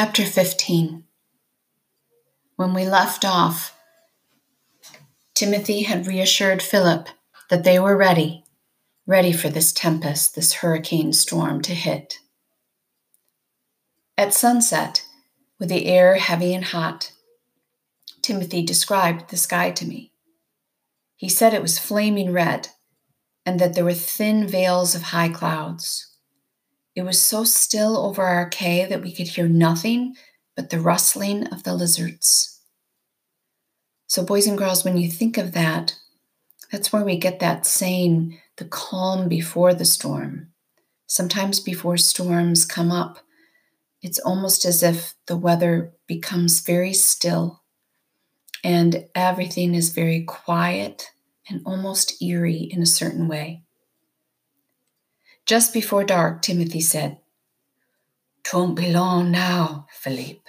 Chapter 15 When we left off, Timothy had reassured Phillip that they were ready, ready for this tempest, this hurricane storm to hit. At sunset, with the air heavy and hot, Timothy described the sky to me. He said it was flaming red and that there were thin veils of high clouds. It was so still over our cay that we could hear nothing but the rustling of the lizards. So, boys and girls, when you think of that, that's where we get that saying, the calm before the storm. Sometimes before storms come up, it's almost as if the weather becomes very still and everything is very quiet and almost eerie in a certain way. Just before dark, Timothy said, Twon't be long now, Philippe.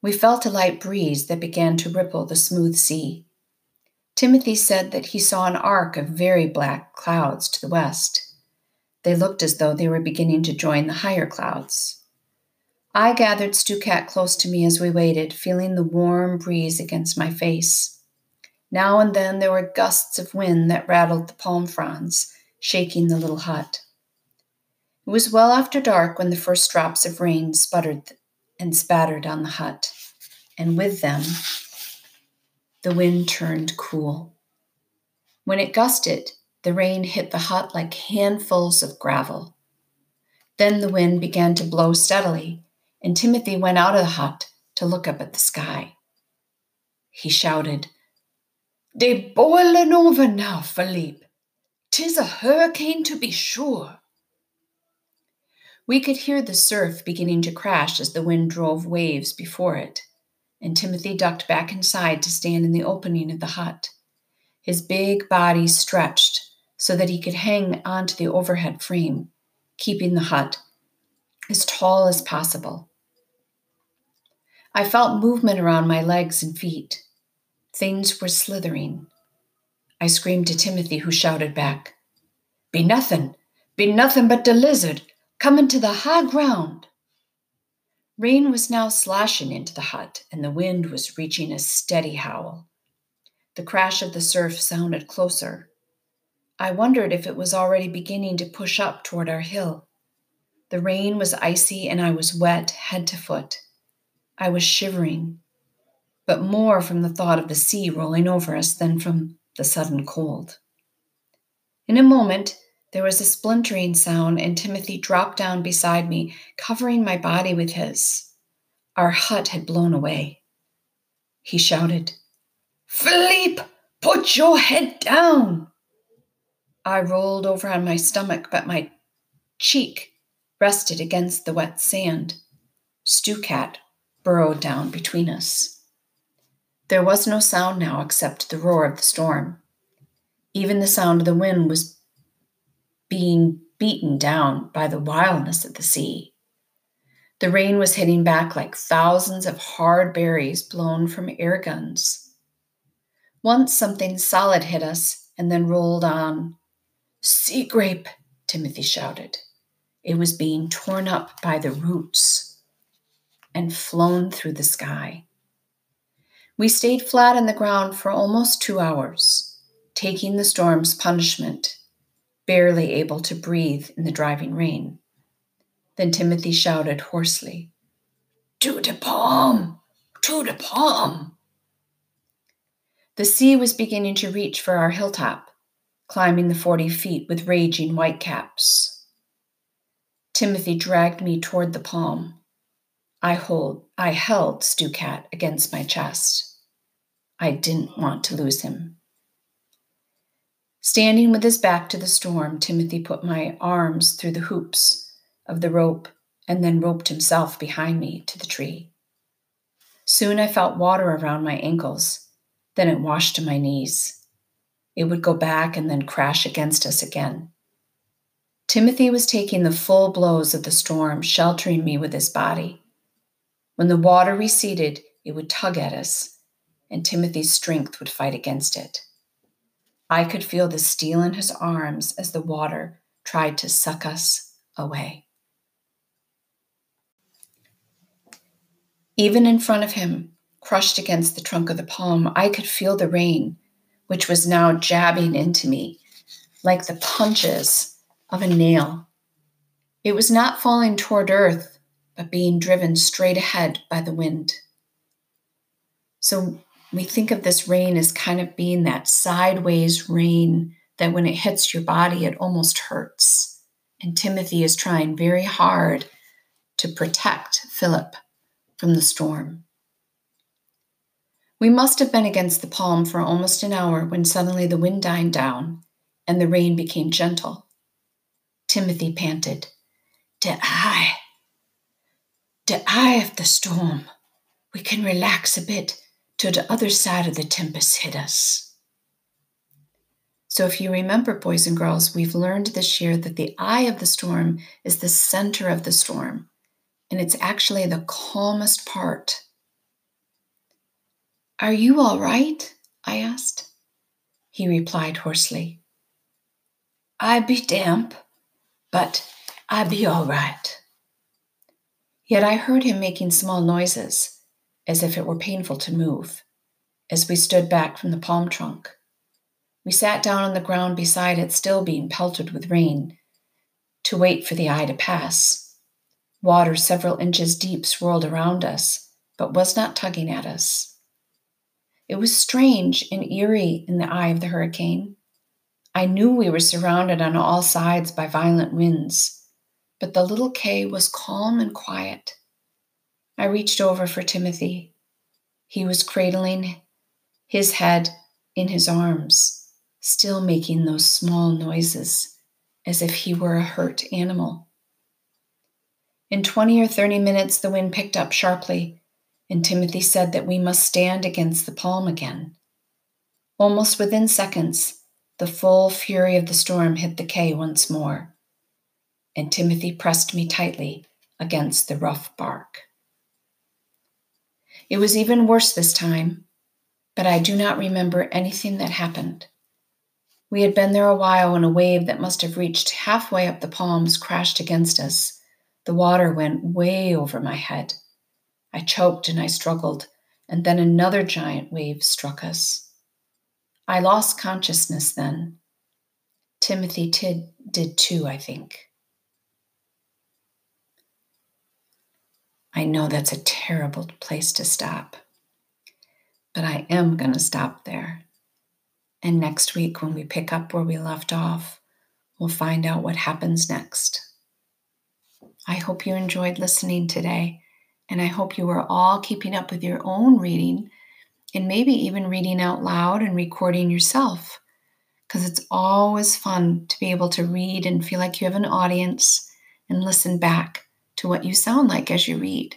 We felt a light breeze that began to ripple the smooth sea. Timothy said that he saw an arc of very black clouds to the west. They looked as though they were beginning to join the higher clouds. I gathered Stew Cat close to me as we waited, feeling the warm breeze against my face. Now and then there were gusts of wind that rattled the palm fronds shaking the little hut. It was well after dark when the first drops of rain sputtered and spattered on the hut, and with them, the wind turned cool. When it gusted, the rain hit the hut like handfuls of gravel. Then the wind began to blow steadily, and Timothy went out of the hut to look up at the sky. He shouted, They boiling over now, Philippe. Tis a hurricane to be sure. We could hear the surf beginning to crash as the wind drove waves before it, and Timothy ducked back inside to stand in the opening of the hut. His big body stretched so that he could hang onto the overhead frame, keeping the hut as tall as possible. I felt movement around my legs and feet. Things were slithering. I screamed to Timothy, who shouted back, Be nothing, be nothing but de lizard, coming to the high ground. Rain was now slashing into the hut, and the wind was reaching a steady howl. The crash of the surf sounded closer. I wondered if it was already beginning to push up toward our hill. The rain was icy, and I was wet head to foot. I was shivering, but more from the thought of the sea rolling over us than from the sudden cold. In a moment, there was a splintering sound, and Timothy dropped down beside me, covering my body with his. Our hut had blown away. He shouted, Philippe, put your head down. I rolled over on my stomach, but my cheek rested against the wet sand. Stew Cat burrowed down between us. There was no sound now except the roar of the storm. Even the sound of the wind was being beaten down by the wildness of the sea. The rain was hitting back like thousands of hard berries blown from air guns. Once something solid hit us and then rolled on. Sea grape, Timothy shouted. It was being torn up by the roots and flown through the sky. We stayed flat on the ground for almost two hours, taking the storm's punishment, barely able to breathe in the driving rain. Then Timothy shouted hoarsely, To the palm! To the palm! The sea was beginning to reach for our hilltop, climbing the forty feet with raging whitecaps. Timothy dragged me toward the palm. I hold I held Stew Cat against my chest. I didn't want to lose him. Standing with his back to the storm, Timothy put my arms through the hoops of the rope and then roped himself behind me to the tree. Soon I felt water around my ankles, then it washed to my knees. It would go back and then crash against us again. Timothy was taking the full blows of the storm, sheltering me with his body. When the water receded, it would tug at us and Timothy's strength would fight against it. I could feel the steel in his arms as the water tried to suck us away. Even in front of him, crushed against the trunk of the palm, I could feel the rain, which was now jabbing into me like the punches of a nail. It was not falling toward earth, but being driven straight ahead by the wind. So we think of this rain as kind of being that sideways rain that when it hits your body, it almost hurts. And Timothy is trying very hard to protect Phillip from the storm. We must have been against the palm for almost an hour when suddenly the wind died down and the rain became gentle. Timothy panted, The eye, the eye of the storm. We can relax a bit till the other side of the tempest hit us. So, if you remember, boys and girls, we've learned this year that the eye of the storm is the center of the storm, and it's actually the calmest part. Are you all right? I asked. He replied hoarsely, I be damp, but I be all right. Yet I heard him making small noises, as if it were painful to move, as we stood back from the palm trunk. We sat down on the ground beside it, still being pelted with rain, to wait for the eye to pass. Water several inches deep swirled around us, but was not tugging at us. It was strange and eerie in the eye of the hurricane. I knew we were surrounded on all sides by violent winds, but the little cay was calm and quiet. I reached over for Timothy. He was cradling his head in his arms still making those small noises as if he were a hurt animal. In 20 or 30 minutes, the wind picked up sharply, and Timothy said that we must stand against the palm again. Almost within seconds, the full fury of the storm hit the cay once more, and Timothy pressed me tightly against the rough bark. It was even worse this time, but I do not remember anything that happened. We had been there a while when a wave that must have reached halfway up the palms crashed against us. The water went way over my head. I choked and I struggled, and then another giant wave struck us. I lost consciousness then. Timothy Tid did too, I think. I know that's a terrible place to stop, but I am going to stop there. And next week, when we pick up where we left off, we'll find out what happens next. I hope you enjoyed listening today, and I hope you are all keeping up with your own reading and maybe even reading out loud and recording yourself, because it's always fun to be able to read and feel like you have an audience and listen back to what you sound like as you read.